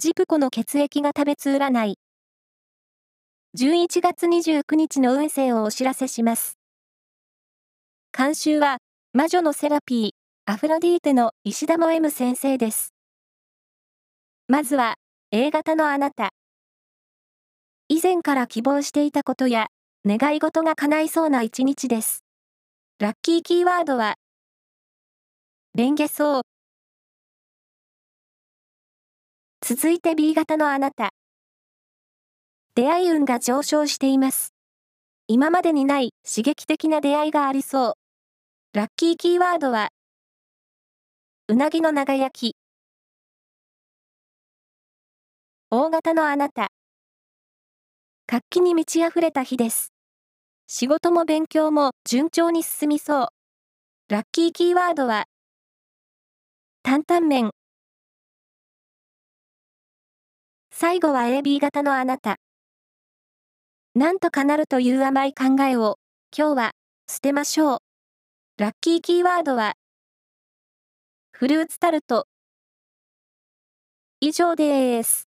ジプコの血液が食べつ占い。11月29日の運勢をお知らせします。監修は、魔女のセラピー、アフロディーテの石田も M 先生です。まずは、A 型のあなた。以前から希望していたことや、願い事が叶いそうな一日です。ラッキーキーワードは、レンゲソウ。続いて B 型のあなた。出会い運が上昇しています。今までにない刺激的な出会いがありそう。ラッキーキーワードは、うなぎの長焼き。大型のあなた。活気に満ち溢れた日です。仕事も勉強も順調に進みそう。ラッキーキーワードは、担々麺。最後は AB 型のあなた。なんとかなるという甘い考えを、今日は、捨てましょう。ラッキーキーワードは、フルーツタルト。以上です。